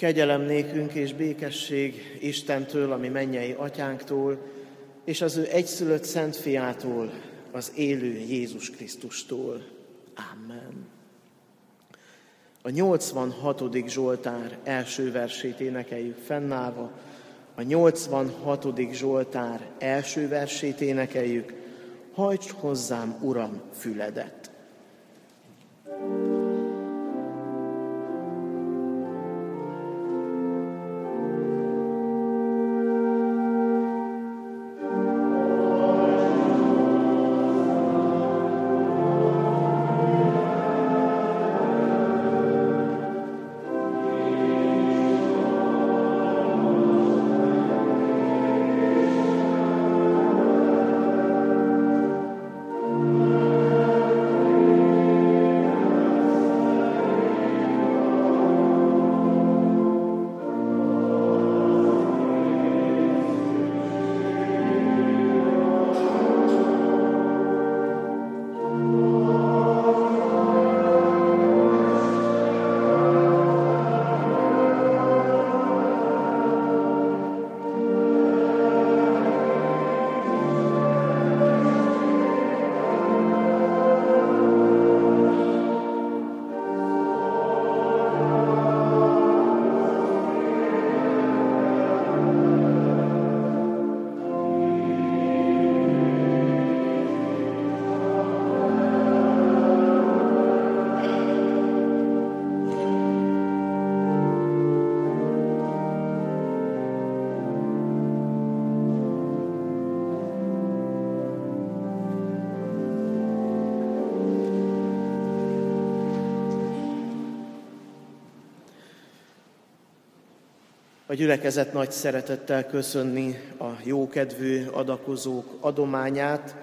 Kegyelem nékünk és békesség Istentől, ami mennyei atyánktól, és az ő egyszülött szent fiától, az élő Jézus Krisztustól. Amen. A 86. Zsoltár első versét énekeljük fennállva, a 86. Zsoltár első versét énekeljük, hajts hozzám, Uram, füledet. A gyülekezet nagy szeretettel köszönni a jókedvű adakozók adományát.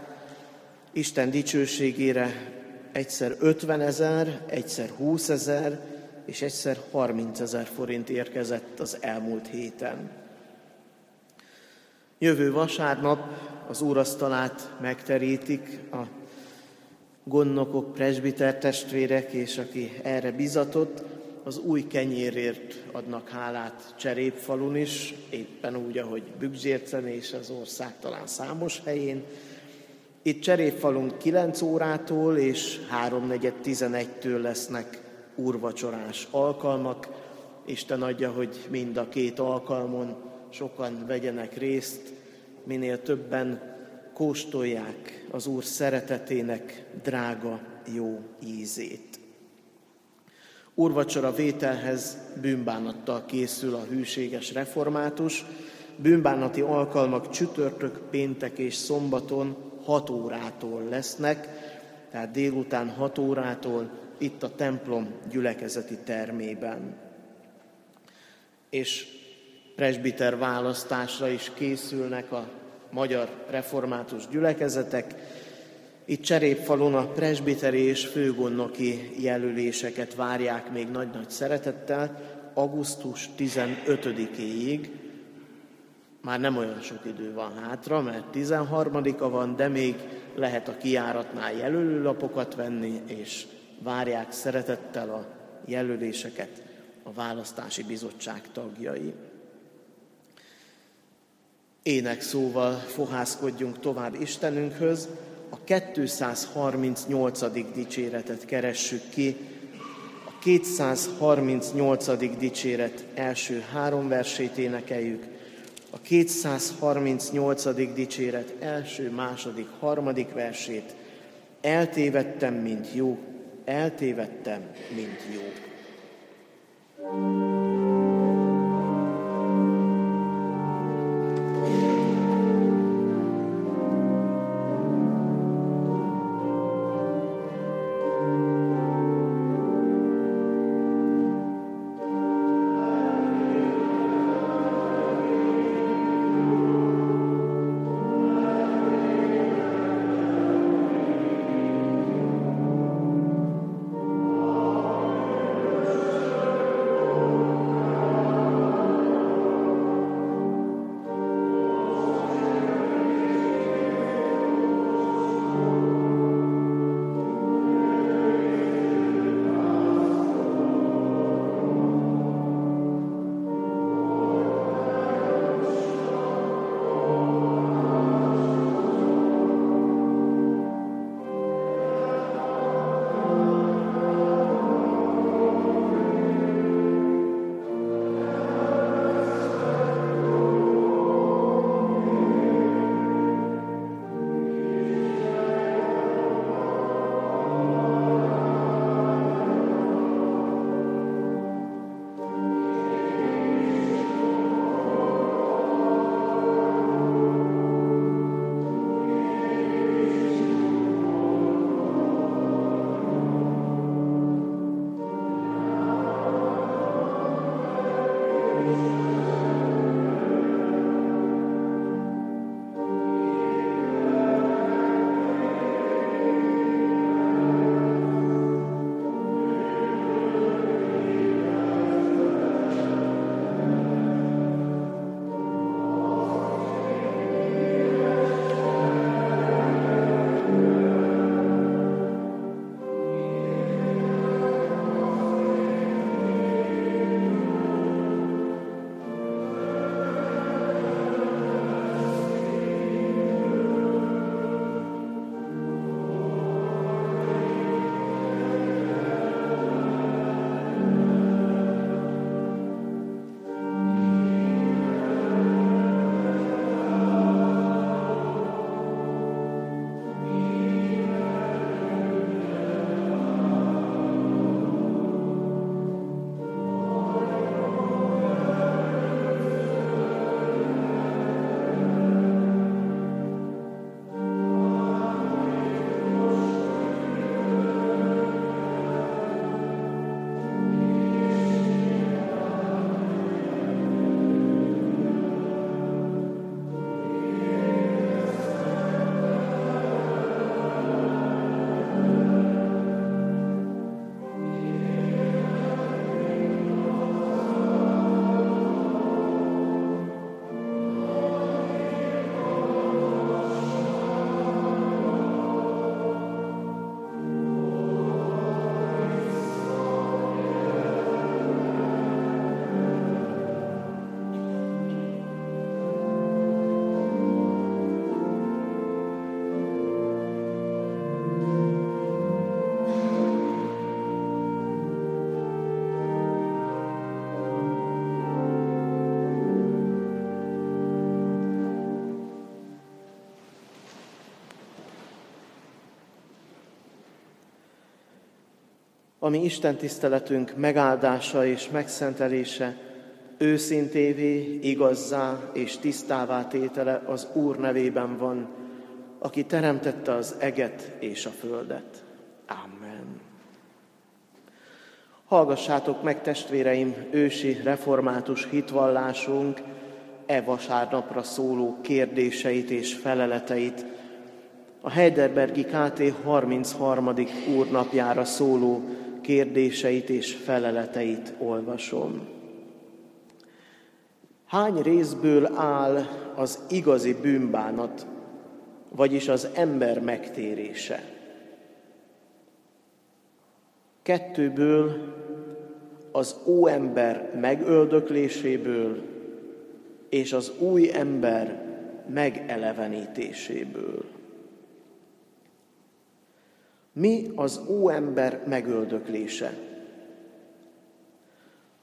Isten dicsőségére egyszer 50 ezer, egyszer 20 ezer, és egyszer 30 ezer forint érkezett az elmúlt héten. Jövő vasárnap az úrasztalát megterítik a gondnokok, presbiter testvérek, és aki erre bizatott, az új kenyérért adnak hálát Cserépfalun is, éppen úgy, ahogy Bükszércen és az ország talán számos helyén. Itt Cserépfalun 9 órától és 3.4.11-től lesznek úrvacsorás alkalmak. Isten adja, hogy mind a két alkalmon sokan vegyenek részt, minél többen kóstolják az Úr szeretetének drága, jó ízét. Úrvacsora vételhez bűnbánattal készül a hűséges református. Bűnbánati alkalmak csütörtök, péntek és szombaton 6 órától lesznek, tehát délután 6 órától itt a templom gyülekezeti termében. És presbiter választásra is készülnek a magyar református gyülekezetek, itt Cserépfalon a presbiteri és főgondnoki jelöléseket várják még nagy-nagy szeretettel, augusztus 15-éig. Már nem olyan sok idő van hátra, mert 13-a van, de még lehet a kiáratnál jelölőlapokat venni, és várják szeretettel a jelöléseket a választási bizottság tagjai. Ének szóval fohászkodjunk tovább Istenünkhöz, a 238. dicséretet keressük ki, a 238. dicséret első három versét énekeljük, a 238. dicséret első, második, harmadik versét. Eltévedtem, mint jó, eltévedtem, mint jó. thank you ami Isten tiszteletünk megáldása és megszentelése, őszintévé, igazzá és tisztává tétele az Úr nevében van, aki teremtette az eget és a földet. Amen. Hallgassátok meg, testvéreim, ősi református hitvallásunk e vasárnapra szóló kérdéseit és feleleteit, a Heidelbergi KT 33. úrnapjára szóló kérdéseit és feleleteit olvasom. Hány részből áll az igazi bűnbánat, vagyis az ember megtérése? Kettőből az óember megöldökléséből és az új ember megelevenítéséből. Mi az óember megöldöklése?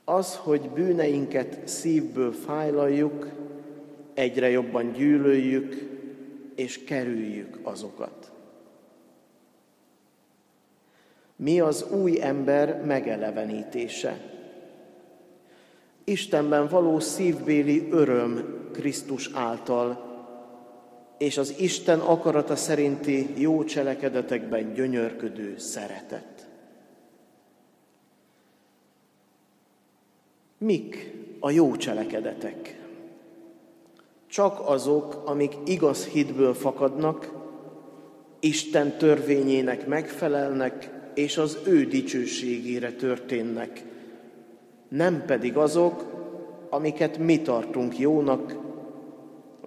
Az, hogy bűneinket szívből fájlaljuk, egyre jobban gyűlöljük és kerüljük azokat. Mi az új ember megelevenítése? Istenben való szívbéli öröm Krisztus által, és az Isten akarata szerinti jó cselekedetekben gyönyörködő szeretet. Mik a jó cselekedetek? Csak azok, amik igaz hitből fakadnak, Isten törvényének megfelelnek, és az ő dicsőségére történnek, nem pedig azok, amiket mi tartunk jónak,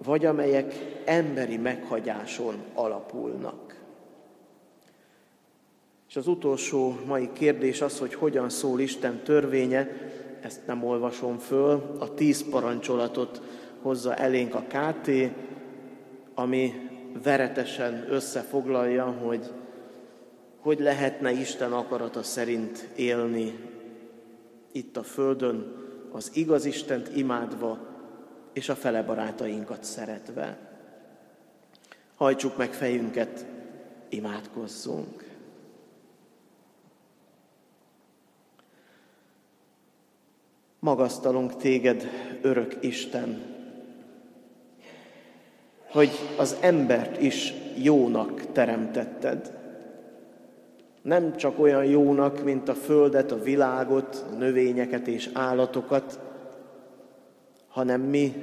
vagy amelyek emberi meghagyáson alapulnak. És az utolsó mai kérdés az, hogy hogyan szól Isten törvénye, ezt nem olvasom föl, a tíz parancsolatot hozza elénk a KT, ami veretesen összefoglalja, hogy hogy lehetne Isten akarata szerint élni itt a Földön, az igaz Istent imádva, és a fele barátainkat szeretve. Hajtsuk meg fejünket, imádkozzunk. Magasztalunk téged, örök Isten, hogy az embert is jónak teremtetted. Nem csak olyan jónak, mint a földet, a világot, a növényeket és állatokat, hanem mi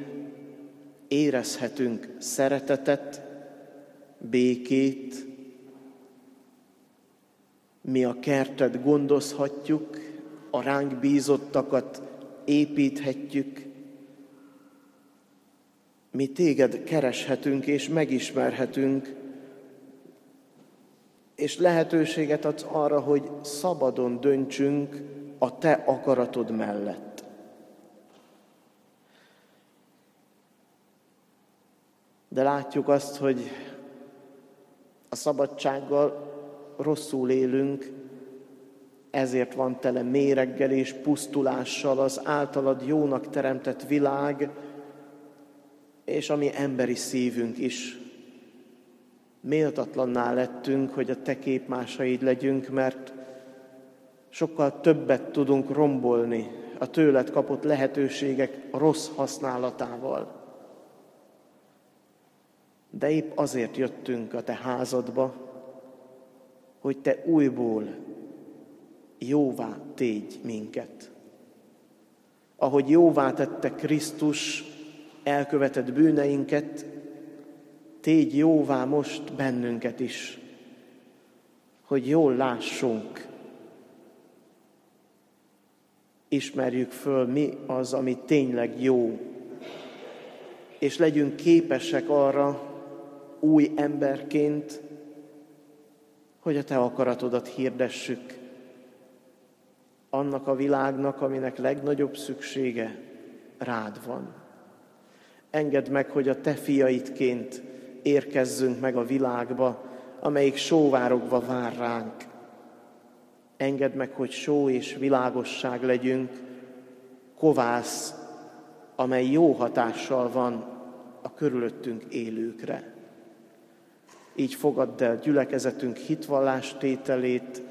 érezhetünk szeretetet, békét, mi a kertet gondozhatjuk, a ránk bízottakat építhetjük, mi téged kereshetünk és megismerhetünk, és lehetőséget adsz arra, hogy szabadon döntsünk a te akaratod mellett. De látjuk azt, hogy a szabadsággal rosszul élünk, ezért van tele méreggel és pusztulással az általad jónak teremtett világ, és a mi emberi szívünk is. Méltatlanná lettünk, hogy a te képmásaid legyünk, mert sokkal többet tudunk rombolni a tőled kapott lehetőségek rossz használatával. De épp azért jöttünk a te házadba, hogy te újból jóvá tégy minket. Ahogy jóvá tette Krisztus elkövetett bűneinket, tégy jóvá most bennünket is, hogy jól lássunk, ismerjük föl, mi az, ami tényleg jó, és legyünk képesek arra, új emberként, hogy a Te akaratodat hirdessük annak a világnak, aminek legnagyobb szüksége rád van. Engedd meg, hogy a Te fiaidként érkezzünk meg a világba, amelyik sóvárogva vár ránk. Engedd meg, hogy só és világosság legyünk, kovász, amely jó hatással van a körülöttünk élőkre. Így fogadd el gyülekezetünk hitvallás tételét,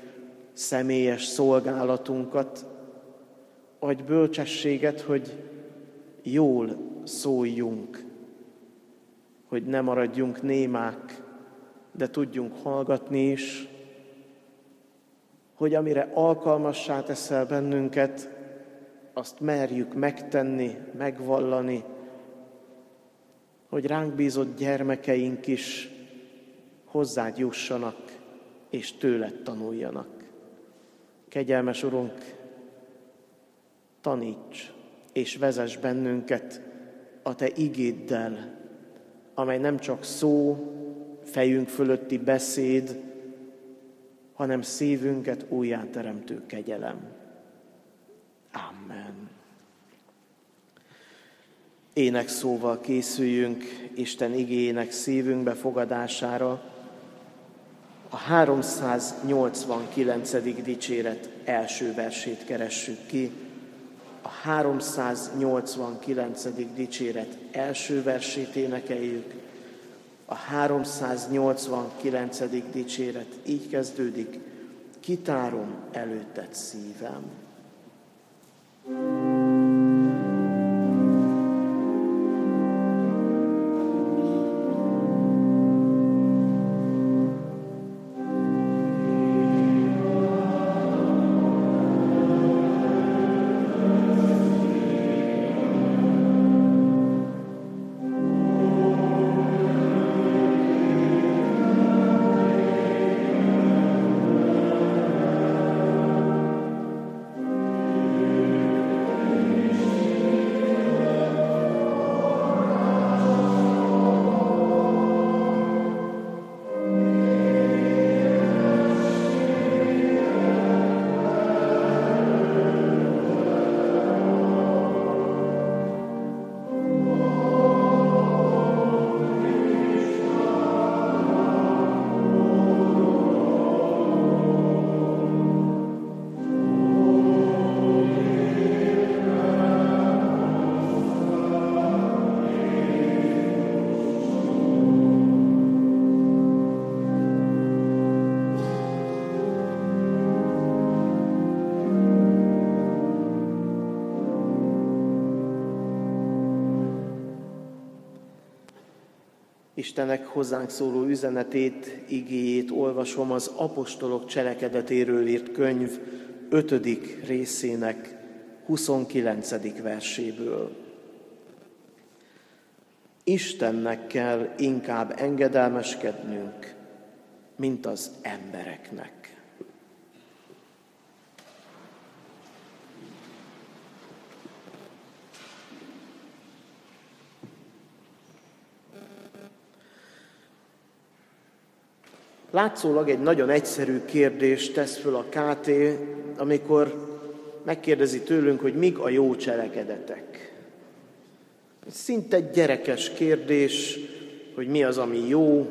személyes szolgálatunkat, adj bölcsességet, hogy jól szóljunk, hogy ne maradjunk némák, de tudjunk hallgatni is, hogy amire alkalmassá teszel bennünket, azt merjük megtenni, megvallani, hogy ránk bízott gyermekeink is hozzád jussanak, és tőled tanuljanak. Kegyelmes Urunk, taníts és vezess bennünket a Te igéddel, amely nem csak szó, fejünk fölötti beszéd, hanem szívünket újjáteremtő kegyelem. Amen. Ének szóval készüljünk Isten igének szívünkbe fogadására. A 389. dicséret első versét keressük ki. A 389. dicséret első versét énekeljük. A 389. dicséret így kezdődik. Kitárom előtted szívem. thank you Istenek hozzánk szóló üzenetét, igéjét olvasom az apostolok cselekedetéről írt könyv 5. részének 29. verséből. Istennek kell inkább engedelmeskednünk, mint az embereknek. Látszólag egy nagyon egyszerű kérdést tesz föl a KT, amikor megkérdezi tőlünk, hogy mik a jó cselekedetek. Szinte gyerekes kérdés, hogy mi az, ami jó.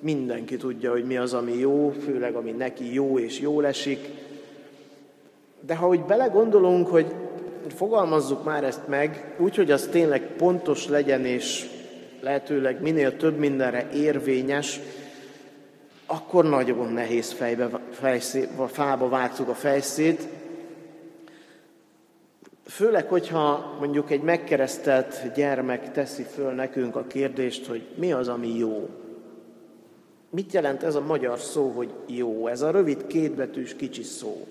Mindenki tudja, hogy mi az, ami jó, főleg ami neki jó és jól esik. De ha úgy belegondolunk, hogy fogalmazzuk már ezt meg, úgy, hogy az tényleg pontos legyen, és lehetőleg minél több mindenre érvényes, akkor nagyon nehéz fejbe, fejszé, fába vágtuk a fejszét. Főleg, hogyha mondjuk egy megkeresztelt gyermek teszi föl nekünk a kérdést, hogy mi az, ami jó. Mit jelent ez a magyar szó, hogy jó? Ez a rövid kétbetűs kicsi szó.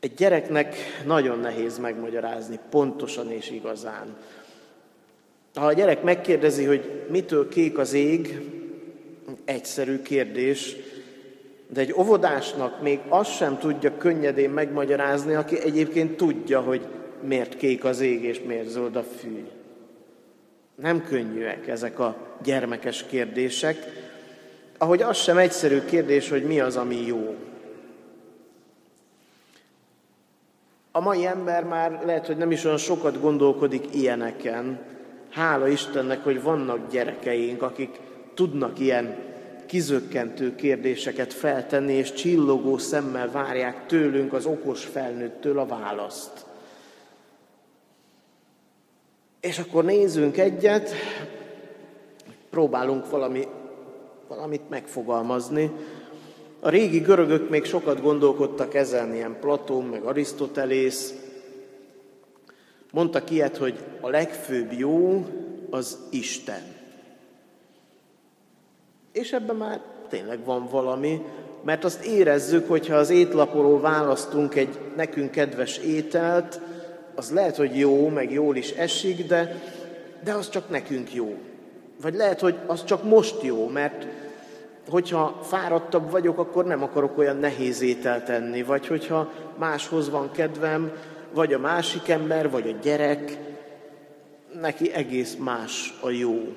Egy gyereknek nagyon nehéz megmagyarázni pontosan és igazán. Ha a gyerek megkérdezi, hogy mitől kék az ég, egyszerű kérdés, de egy óvodásnak még azt sem tudja könnyedén megmagyarázni, aki egyébként tudja, hogy miért kék az ég és miért zöld a fű. Nem könnyűek ezek a gyermekes kérdések, ahogy az sem egyszerű kérdés, hogy mi az, ami jó. A mai ember már lehet, hogy nem is olyan sokat gondolkodik ilyeneken. Hála Istennek, hogy vannak gyerekeink, akik tudnak ilyen kizökkentő kérdéseket feltenni, és csillogó szemmel várják tőlünk, az okos felnőttől a választ. És akkor nézzünk egyet, próbálunk valami, valamit megfogalmazni, A régi görögök még sokat gondolkodtak ezen, ilyen Platón, meg Arisztotelész. Mondtak ilyet, hogy a legfőbb jó az Isten. És ebben már tényleg van valami, mert azt érezzük, hogyha az étlapról választunk egy nekünk kedves ételt, az lehet, hogy jó, meg jól is esik, de, de az csak nekünk jó. Vagy lehet, hogy az csak most jó, mert hogyha fáradtabb vagyok, akkor nem akarok olyan nehéz ételt enni, vagy hogyha máshoz van kedvem, vagy a másik ember, vagy a gyerek, neki egész más a jó.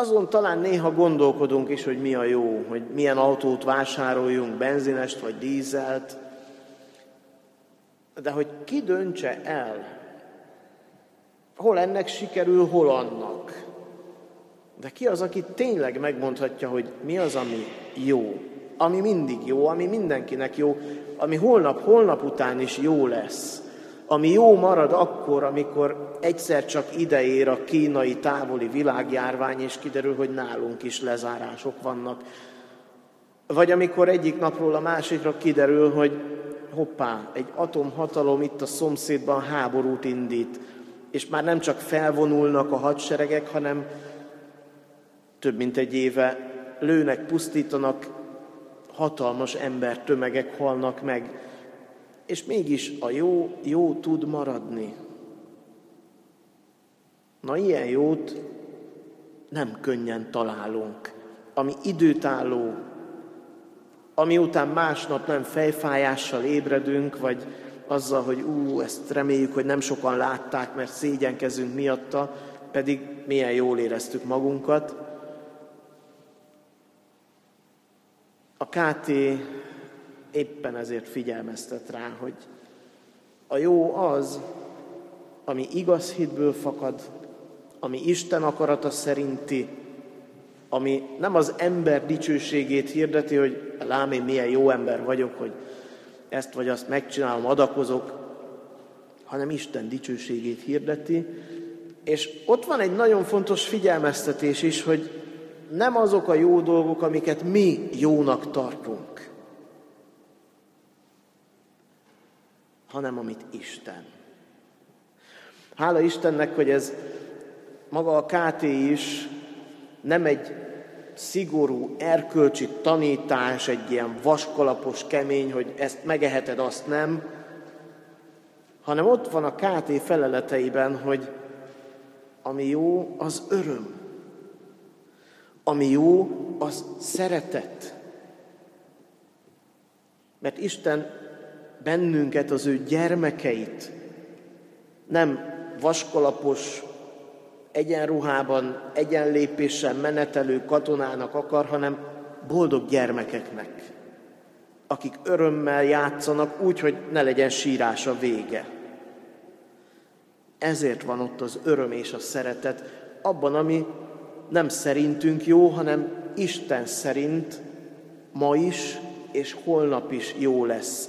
Azon talán néha gondolkodunk is, hogy mi a jó, hogy milyen autót vásároljunk, benzinest vagy dízelt, de hogy ki döntse el, hol ennek sikerül, hol annak. De ki az, aki tényleg megmondhatja, hogy mi az, ami jó, ami mindig jó, ami mindenkinek jó, ami holnap, holnap után is jó lesz, ami jó marad akkor, amikor egyszer csak ideér a kínai távoli világjárvány, és kiderül, hogy nálunk is lezárások vannak. Vagy amikor egyik napról a másikra kiderül, hogy hoppá, egy atomhatalom itt a szomszédban háborút indít, és már nem csak felvonulnak a hadseregek, hanem több mint egy éve lőnek, pusztítanak, hatalmas embertömegek halnak meg, és mégis a jó, jó tud maradni. Na ilyen jót nem könnyen találunk, ami időtálló, ami után másnap nem fejfájással ébredünk, vagy azzal, hogy ú, ezt reméljük, hogy nem sokan látták, mert szégyenkezünk miatta, pedig milyen jól éreztük magunkat. A KT éppen ezért figyelmeztet rá, hogy a jó az, ami igaz hitből fakad, ami Isten akarata szerinti, ami nem az ember dicsőségét hirdeti, hogy lám én milyen jó ember vagyok, hogy ezt vagy azt megcsinálom, adakozok, hanem Isten dicsőségét hirdeti. És ott van egy nagyon fontos figyelmeztetés is, hogy nem azok a jó dolgok, amiket mi jónak tartunk, hanem amit Isten. Hála Istennek, hogy ez maga a KT is nem egy szigorú erkölcsi tanítás, egy ilyen vaskalapos, kemény, hogy ezt megeheted, azt nem, hanem ott van a KT feleleteiben, hogy ami jó, az öröm. Ami jó, az szeretet. Mert Isten bennünket, az ő gyermekeit nem vaskalapos, egyenruhában, egyenlépéssel menetelő katonának akar, hanem boldog gyermekeknek, akik örömmel játszanak úgy, hogy ne legyen sírás a vége. Ezért van ott az öröm és a szeretet abban, ami nem szerintünk jó, hanem Isten szerint ma is és holnap is jó lesz.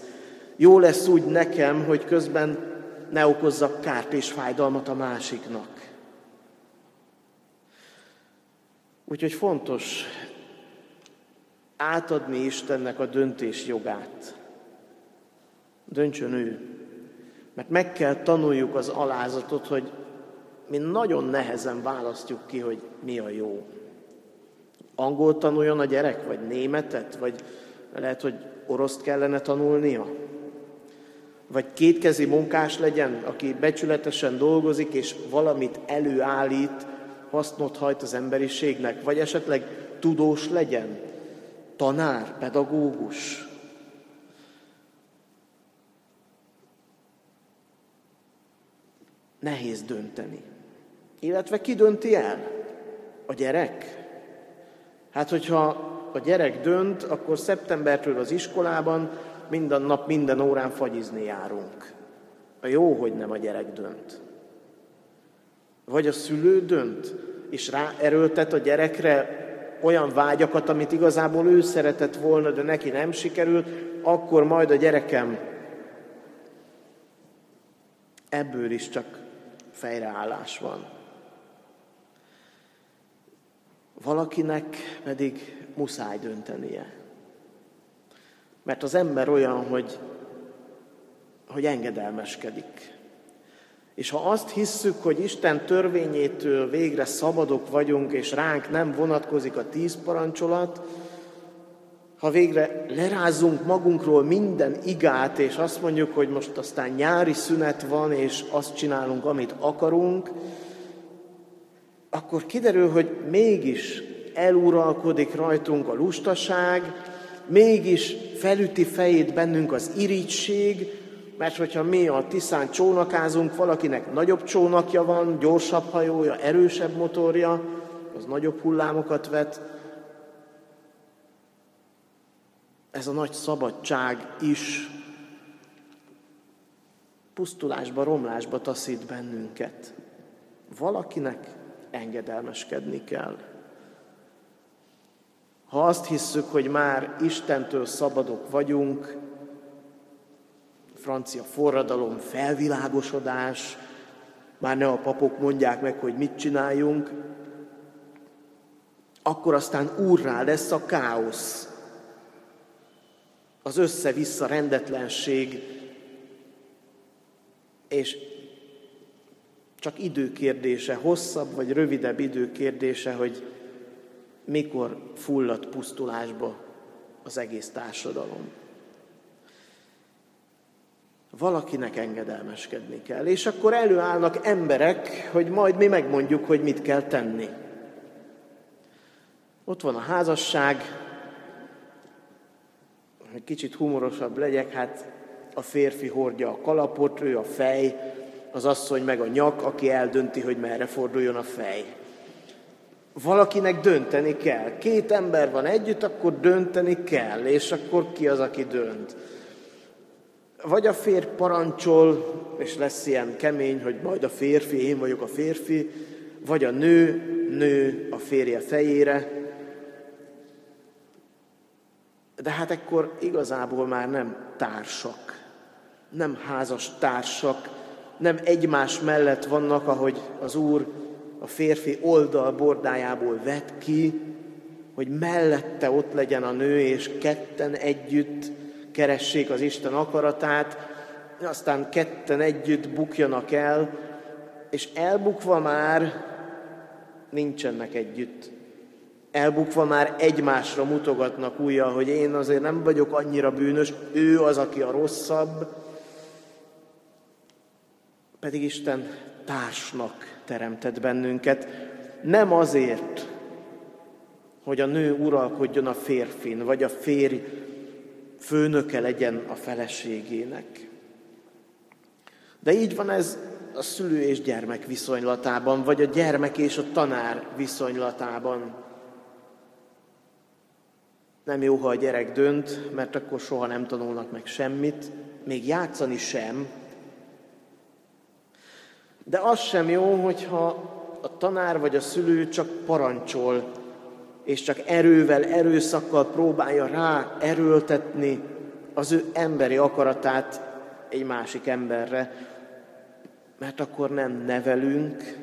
Jó lesz úgy nekem, hogy közben ne okozzak kárt és fájdalmat a másiknak. Úgyhogy fontos átadni Istennek a döntés jogát. Döntsön ő. Mert meg kell tanuljuk az alázatot, hogy mi nagyon nehezen választjuk ki, hogy mi a jó. Angol tanuljon a gyerek, vagy németet, vagy lehet, hogy oroszt kellene tanulnia? Vagy kétkezi munkás legyen, aki becsületesen dolgozik, és valamit előállít, hasznot hajt az emberiségnek, vagy esetleg tudós legyen, tanár, pedagógus. Nehéz dönteni. Illetve ki dönti el? A gyerek? Hát, hogyha a gyerek dönt, akkor szeptembertől az iskolában minden nap, minden órán fagyizni járunk. A jó, hogy nem a gyerek dönt. Vagy a szülő dönt, és ráerőltet a gyerekre olyan vágyakat, amit igazából ő szeretett volna, de neki nem sikerült, akkor majd a gyerekem ebből is csak fejreállás van. valakinek pedig muszáj döntenie. Mert az ember olyan, hogy, hogy engedelmeskedik. És ha azt hisszük, hogy Isten törvényétől végre szabadok vagyunk, és ránk nem vonatkozik a tíz parancsolat, ha végre lerázzunk magunkról minden igát, és azt mondjuk, hogy most aztán nyári szünet van, és azt csinálunk, amit akarunk, akkor kiderül, hogy mégis eluralkodik rajtunk a lustaság, mégis felüti fejét bennünk az irigység, mert hogyha mi a Tiszán csónakázunk, valakinek nagyobb csónakja van, gyorsabb hajója, erősebb motorja, az nagyobb hullámokat vet. Ez a nagy szabadság is pusztulásba, romlásba taszít bennünket. Valakinek engedelmeskedni kell. Ha azt hisszük, hogy már Istentől szabadok vagyunk, francia forradalom, felvilágosodás, már ne a papok mondják meg, hogy mit csináljunk, akkor aztán úrrá lesz a káosz, az össze-vissza rendetlenség, és csak időkérdése, hosszabb vagy rövidebb időkérdése, hogy mikor fullad pusztulásba az egész társadalom. Valakinek engedelmeskedni kell, és akkor előállnak emberek, hogy majd mi megmondjuk, hogy mit kell tenni. Ott van a házasság, hogy kicsit humorosabb legyek, hát a férfi hordja a kalapot, ő a fej, az asszony meg a nyak, aki eldönti, hogy merre forduljon a fej. Valakinek dönteni kell. Két ember van együtt, akkor dönteni kell, és akkor ki az, aki dönt. Vagy a férj parancsol, és lesz ilyen kemény, hogy majd a férfi, én vagyok a férfi, vagy a nő, nő a férje fejére. De hát ekkor igazából már nem társak, nem házas társak, nem egymás mellett vannak, ahogy az Úr a férfi oldal bordájából vet ki, hogy mellette ott legyen a nő, és ketten együtt keressék az Isten akaratát, aztán ketten együtt bukjanak el, és elbukva már nincsenek együtt. Elbukva már egymásra mutogatnak újra, hogy én azért nem vagyok annyira bűnös, ő az, aki a rosszabb, pedig Isten társnak teremtett bennünket, nem azért, hogy a nő uralkodjon a férfin, vagy a férj főnöke legyen a feleségének. De így van ez a szülő és gyermek viszonylatában, vagy a gyermek és a tanár viszonylatában. Nem jó, ha a gyerek dönt, mert akkor soha nem tanulnak meg semmit, még játszani sem, de az sem jó, hogyha a tanár vagy a szülő csak parancsol, és csak erővel, erőszakkal próbálja rá erőltetni az ő emberi akaratát egy másik emberre, mert akkor nem nevelünk,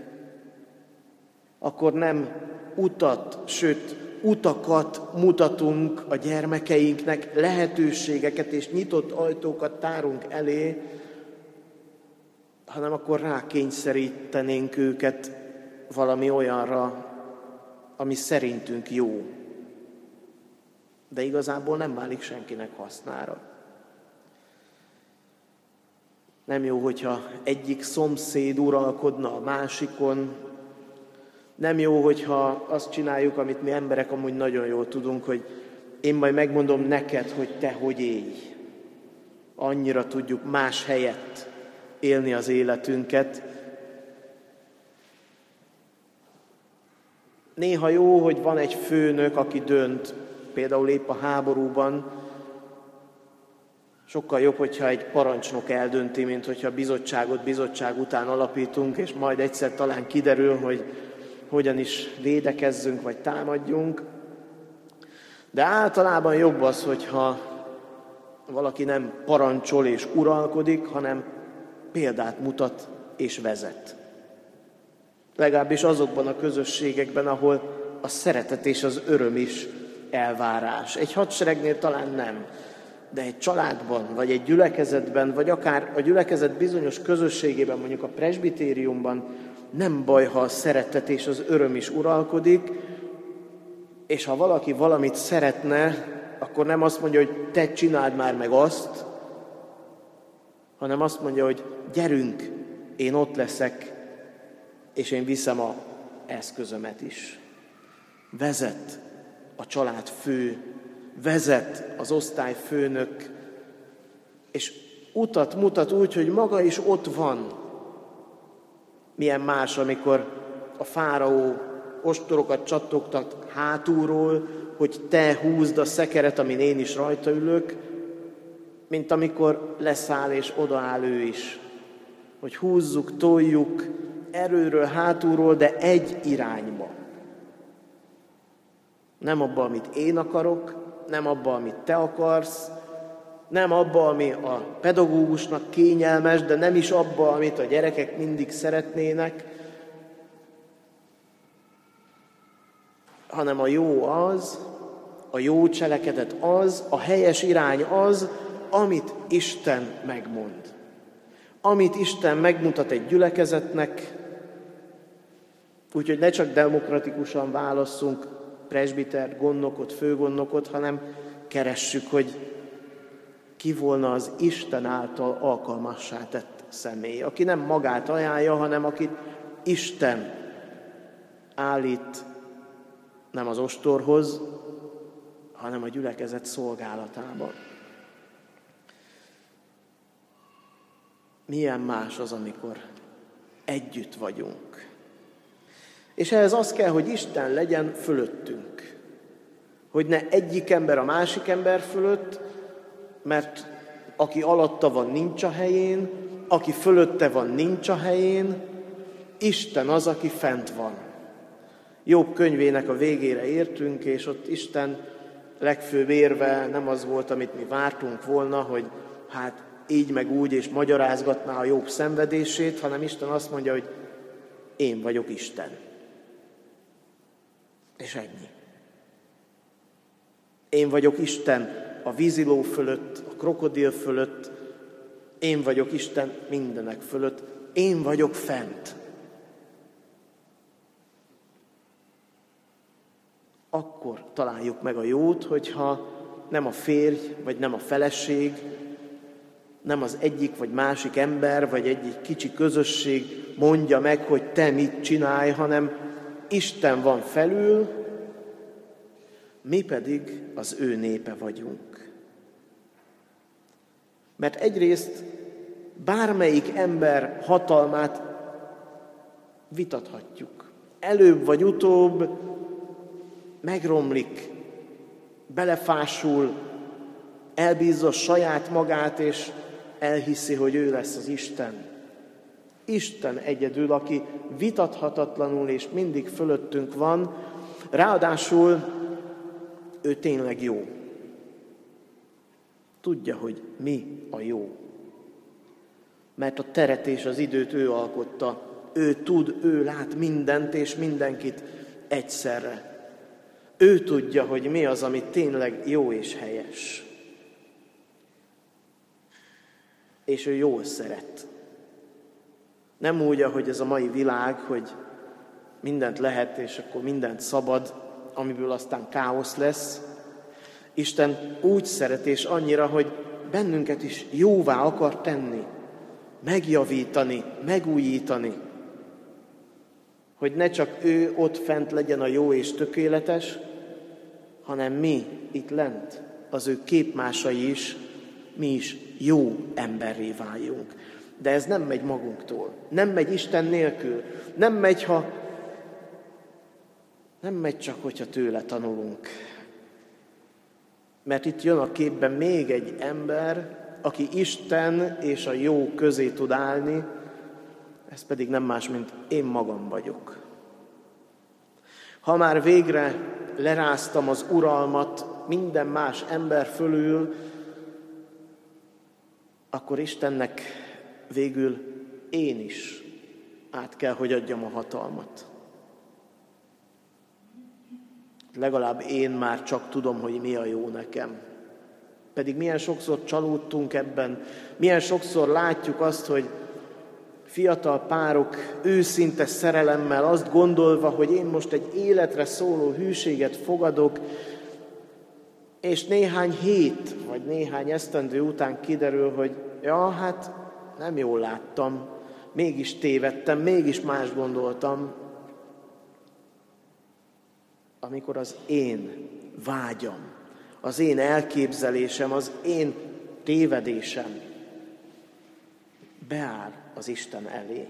akkor nem utat, sőt, utakat mutatunk a gyermekeinknek, lehetőségeket és nyitott ajtókat tárunk elé, hanem akkor rákényszerítenénk őket valami olyanra, ami szerintünk jó. De igazából nem válik senkinek hasznára. Nem jó, hogyha egyik szomszéd uralkodna a másikon, nem jó, hogyha azt csináljuk, amit mi emberek amúgy nagyon jól tudunk, hogy én majd megmondom neked, hogy te hogy élj. Annyira tudjuk más helyett élni az életünket. Néha jó, hogy van egy főnök, aki dönt, például épp a háborúban, Sokkal jobb, hogyha egy parancsnok eldönti, mint hogyha bizottságot bizottság után alapítunk, és majd egyszer talán kiderül, hogy hogyan is védekezzünk, vagy támadjunk. De általában jobb az, hogyha valaki nem parancsol és uralkodik, hanem példát mutat és vezet. Legalábbis azokban a közösségekben, ahol a szeretet és az öröm is elvárás. Egy hadseregnél talán nem, de egy családban, vagy egy gyülekezetben, vagy akár a gyülekezet bizonyos közösségében, mondjuk a presbitériumban nem baj, ha a szeretet és az öröm is uralkodik, és ha valaki valamit szeretne, akkor nem azt mondja, hogy te csináld már meg azt, hanem azt mondja, hogy gyerünk, én ott leszek, és én viszem a eszközömet is. Vezet a család fő, vezet az osztály főnök, és utat mutat úgy, hogy maga is ott van. Milyen más, amikor a fáraó ostorokat csattogtat hátulról, hogy te húzd a szekeret, amin én is rajta ülök, mint amikor leszáll és odaáll ő is. Hogy húzzuk, toljuk erőről, hátulról, de egy irányba. Nem abba, amit én akarok, nem abba, amit te akarsz, nem abba, ami a pedagógusnak kényelmes, de nem is abba, amit a gyerekek mindig szeretnének, hanem a jó az, a jó cselekedet az, a helyes irány az, amit Isten megmond. Amit Isten megmutat egy gyülekezetnek, úgyhogy ne csak demokratikusan válasszunk presbitert, gondnokot, főgondnokot, hanem keressük, hogy ki volna az Isten által alkalmassá tett személy, aki nem magát ajánlja, hanem akit Isten állít nem az ostorhoz, hanem a gyülekezet szolgálatában. Milyen más az, amikor együtt vagyunk. És ehhez az kell, hogy Isten legyen fölöttünk. Hogy ne egyik ember a másik ember fölött, mert aki alatta van, nincs a helyén, aki fölötte van, nincs a helyén, Isten az, aki fent van. Jobb könyvének a végére értünk, és ott Isten legfőbb érve nem az volt, amit mi vártunk volna, hogy hát így meg úgy, és magyarázgatná a jobb szenvedését, hanem Isten azt mondja, hogy én vagyok Isten. És ennyi. Én vagyok Isten a víziló fölött, a krokodil fölött, én vagyok Isten mindenek fölött, én vagyok fent. Akkor találjuk meg a jót, hogyha nem a férj, vagy nem a feleség, nem az egyik vagy másik ember, vagy egy kicsi közösség mondja meg, hogy te mit csinálj, hanem Isten van felül, mi pedig az ő népe vagyunk. Mert egyrészt bármelyik ember hatalmát vitathatjuk. Előbb vagy utóbb megromlik, belefásul, elbízza saját magát, és elhiszi, hogy ő lesz az Isten. Isten egyedül, aki vitathatatlanul és mindig fölöttünk van, ráadásul ő tényleg jó. Tudja, hogy mi a jó. Mert a teret és az időt ő alkotta. Ő tud, ő lát mindent és mindenkit egyszerre. Ő tudja, hogy mi az, ami tényleg jó és helyes. És ő jól szeret. Nem úgy, ahogy ez a mai világ, hogy mindent lehet, és akkor mindent szabad, amiből aztán káosz lesz. Isten úgy szeret, és annyira, hogy bennünket is jóvá akar tenni, megjavítani, megújítani, hogy ne csak ő ott fent legyen a jó és tökéletes, hanem mi itt lent, az ő képmásai is, mi is jó emberré váljunk. De ez nem megy magunktól, nem megy Isten nélkül, nem megy, ha nem megy csak, hogyha tőle tanulunk. Mert itt jön a képben még egy ember, aki Isten és a jó közé tud állni, ez pedig nem más, mint én magam vagyok. Ha már végre leráztam az uralmat minden más ember fölül, akkor Istennek végül én is át kell, hogy adjam a hatalmat. legalább én már csak tudom, hogy mi a jó nekem. Pedig milyen sokszor csalódtunk ebben, milyen sokszor látjuk azt, hogy fiatal párok őszinte szerelemmel azt gondolva, hogy én most egy életre szóló hűséget fogadok, és néhány hét, vagy néhány esztendő után kiderül, hogy ja, hát nem jól láttam, mégis tévedtem, mégis más gondoltam, amikor az én vágyam, az én elképzelésem, az én tévedésem beáll az Isten elé.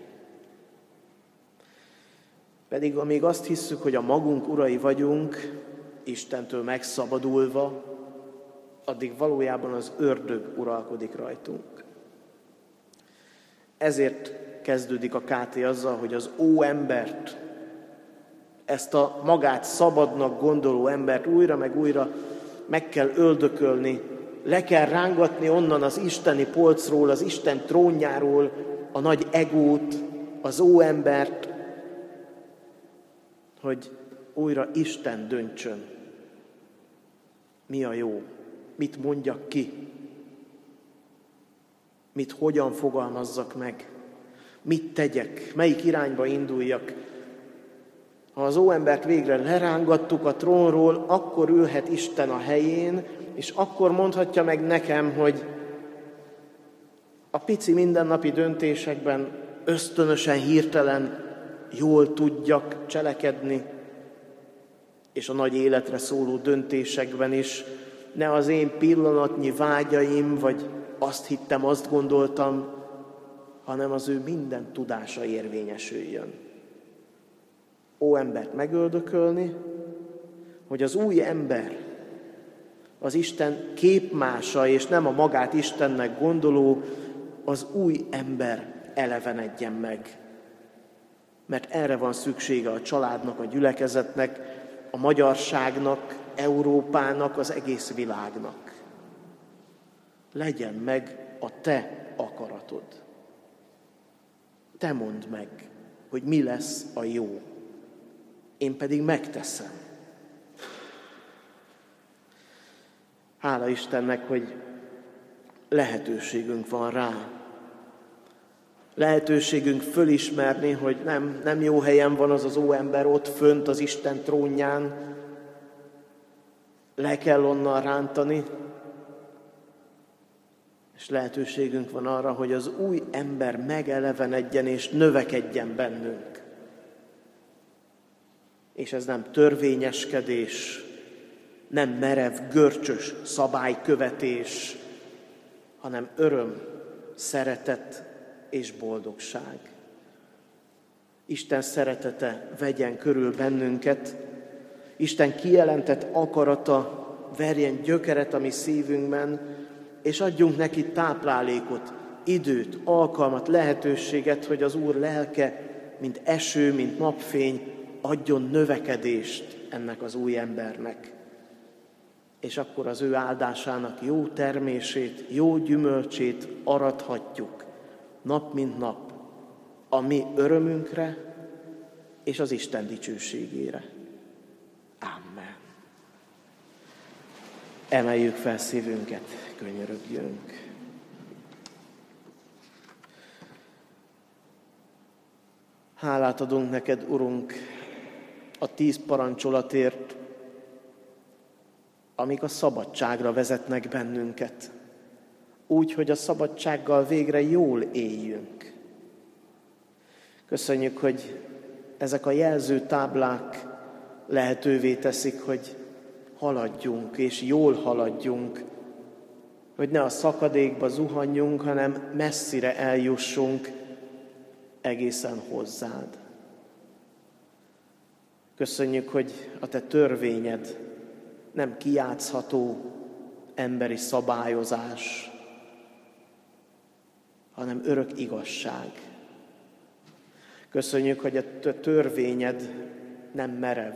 Pedig amíg azt hisszük, hogy a magunk urai vagyunk, Istentől megszabadulva, addig valójában az ördög uralkodik rajtunk. Ezért kezdődik a KT azzal, hogy az ó embert, ezt a magát szabadnak gondoló embert újra meg újra meg kell öldökölni, le kell rángatni onnan az isteni polcról, az Isten trónjáról a nagy egót, az ó embert, hogy újra Isten döntsön. Mi a jó? Mit mondjak ki? Mit hogyan fogalmazzak meg? Mit tegyek? Melyik irányba induljak? Ha az óembert végre lerángattuk a trónról, akkor ülhet Isten a helyén, és akkor mondhatja meg nekem, hogy a pici mindennapi döntésekben ösztönösen, hirtelen jól tudjak cselekedni, és a nagy életre szóló döntésekben is ne az én pillanatnyi vágyaim, vagy azt hittem, azt gondoltam, hanem az ő minden tudása érvényesüljön. Ó embert megöldökölni, hogy az új ember, az Isten képmása, és nem a magát Istennek gondoló, az új ember elevenedjen meg. Mert erre van szüksége a családnak, a gyülekezetnek, a magyarságnak, Európának, az egész világnak. Legyen meg a te akaratod. Te mondd meg, hogy mi lesz a jó. Én pedig megteszem. Hála Istennek, hogy lehetőségünk van rá. Lehetőségünk fölismerni, hogy nem, nem jó helyen van az az óember ott fönt az Isten trónján, le kell onnan rántani, és lehetőségünk van arra, hogy az új ember megelevenedjen és növekedjen bennünk. És ez nem törvényeskedés, nem merev, görcsös szabálykövetés, hanem öröm, szeretet és boldogság. Isten szeretete vegyen körül bennünket, Isten kijelentett akarata verjen gyökeret a mi szívünkben, és adjunk neki táplálékot, időt, alkalmat, lehetőséget, hogy az Úr lelke, mint eső, mint napfény, adjon növekedést ennek az új embernek. És akkor az ő áldásának jó termését, jó gyümölcsét arathatjuk nap mint nap, a mi örömünkre és az Isten dicsőségére. Amen. Emeljük fel szívünket, könyörögjünk. Hálát adunk neked, Urunk, a tíz parancsolatért, amik a szabadságra vezetnek bennünket, úgy, hogy a szabadsággal végre jól éljünk. Köszönjük, hogy ezek a jelző táblák lehetővé teszik, hogy haladjunk, és jól haladjunk, hogy ne a szakadékba zuhanjunk, hanem messzire eljussunk egészen hozzád. Köszönjük, hogy a te törvényed nem kiátszható emberi szabályozás, hanem örök igazság. Köszönjük, hogy a törvényed nem merev,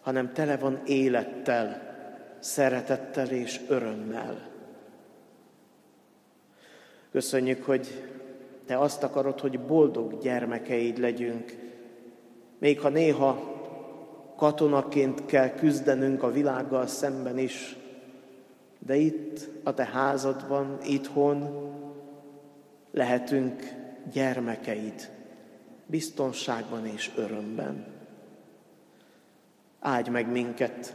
hanem tele van élettel, szeretettel és örömmel. Köszönjük, hogy Te azt akarod, hogy boldog gyermekeid legyünk, még ha néha katonaként kell küzdenünk a világgal szemben is, de itt, a te házadban, itthon lehetünk gyermekeid, biztonságban és örömben. Áldj meg minket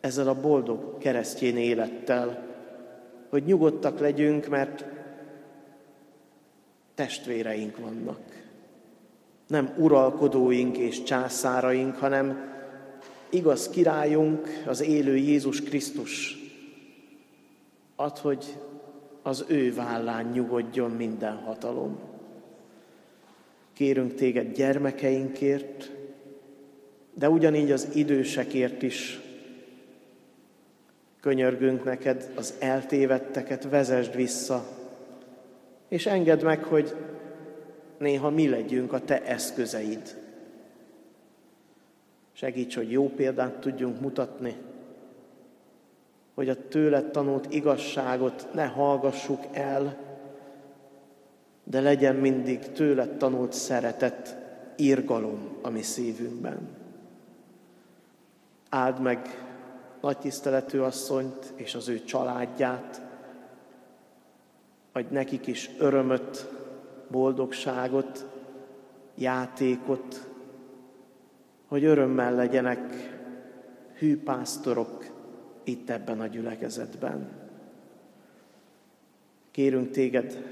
ezzel a boldog keresztjén élettel, hogy nyugodtak legyünk, mert testvéreink vannak. Nem uralkodóink és császáraink, hanem igaz királyunk, az élő Jézus Krisztus. Ad, hogy az ő vállán nyugodjon minden hatalom. Kérünk téged gyermekeinkért, de ugyanígy az idősekért is. Könyörgünk neked, az eltévedteket vezesd vissza, és engedd meg, hogy néha mi legyünk a te eszközeid. Segíts, hogy jó példát tudjunk mutatni, hogy a tőled tanult igazságot ne hallgassuk el, de legyen mindig tőled tanult szeretet, irgalom a mi szívünkben. Áld meg nagy tiszteletű asszonyt és az ő családját, adj nekik is örömöt, boldogságot, játékot, hogy örömmel legyenek hű pásztorok itt ebben a gyülekezetben. Kérünk téged,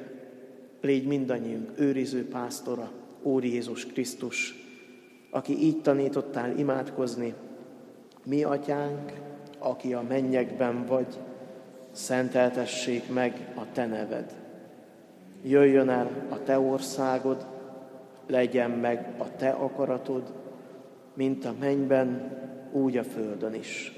légy mindannyiunk őriző pásztora, Úr Jézus Krisztus, aki így tanítottál imádkozni, mi atyánk, aki a mennyekben vagy, szenteltessék meg a te neved. Jöjjön el a te országod, legyen meg a te akaratod, mint a mennyben, úgy a földön is.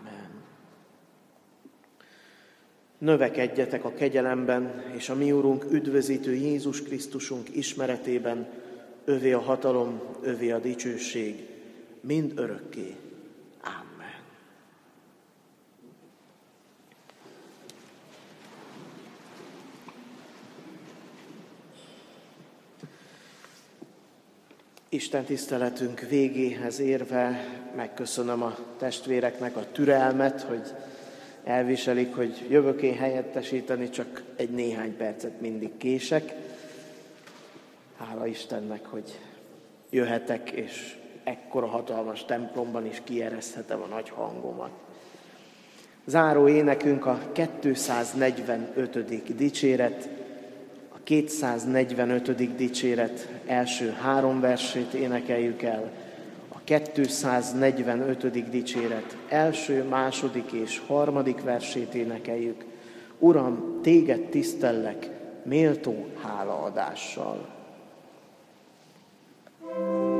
Növekedjetek a kegyelemben, és a mi Úrunk üdvözítő Jézus Krisztusunk ismeretében, övé a hatalom, övé a dicsőség, mind örökké. Isten tiszteletünk végéhez érve megköszönöm a testvéreknek a türelmet, hogy elviselik, hogy jövök én helyettesíteni, csak egy néhány percet mindig kések. Hála Istennek, hogy jöhetek, és ekkora hatalmas templomban is kiereszthetem a nagy hangomat. Záró énekünk a 245. dicséret, 245. dicséret első három versét énekeljük el, 245. dicséret első, második és harmadik versét énekeljük. Uram, téged tisztellek méltó hálaadással. thank you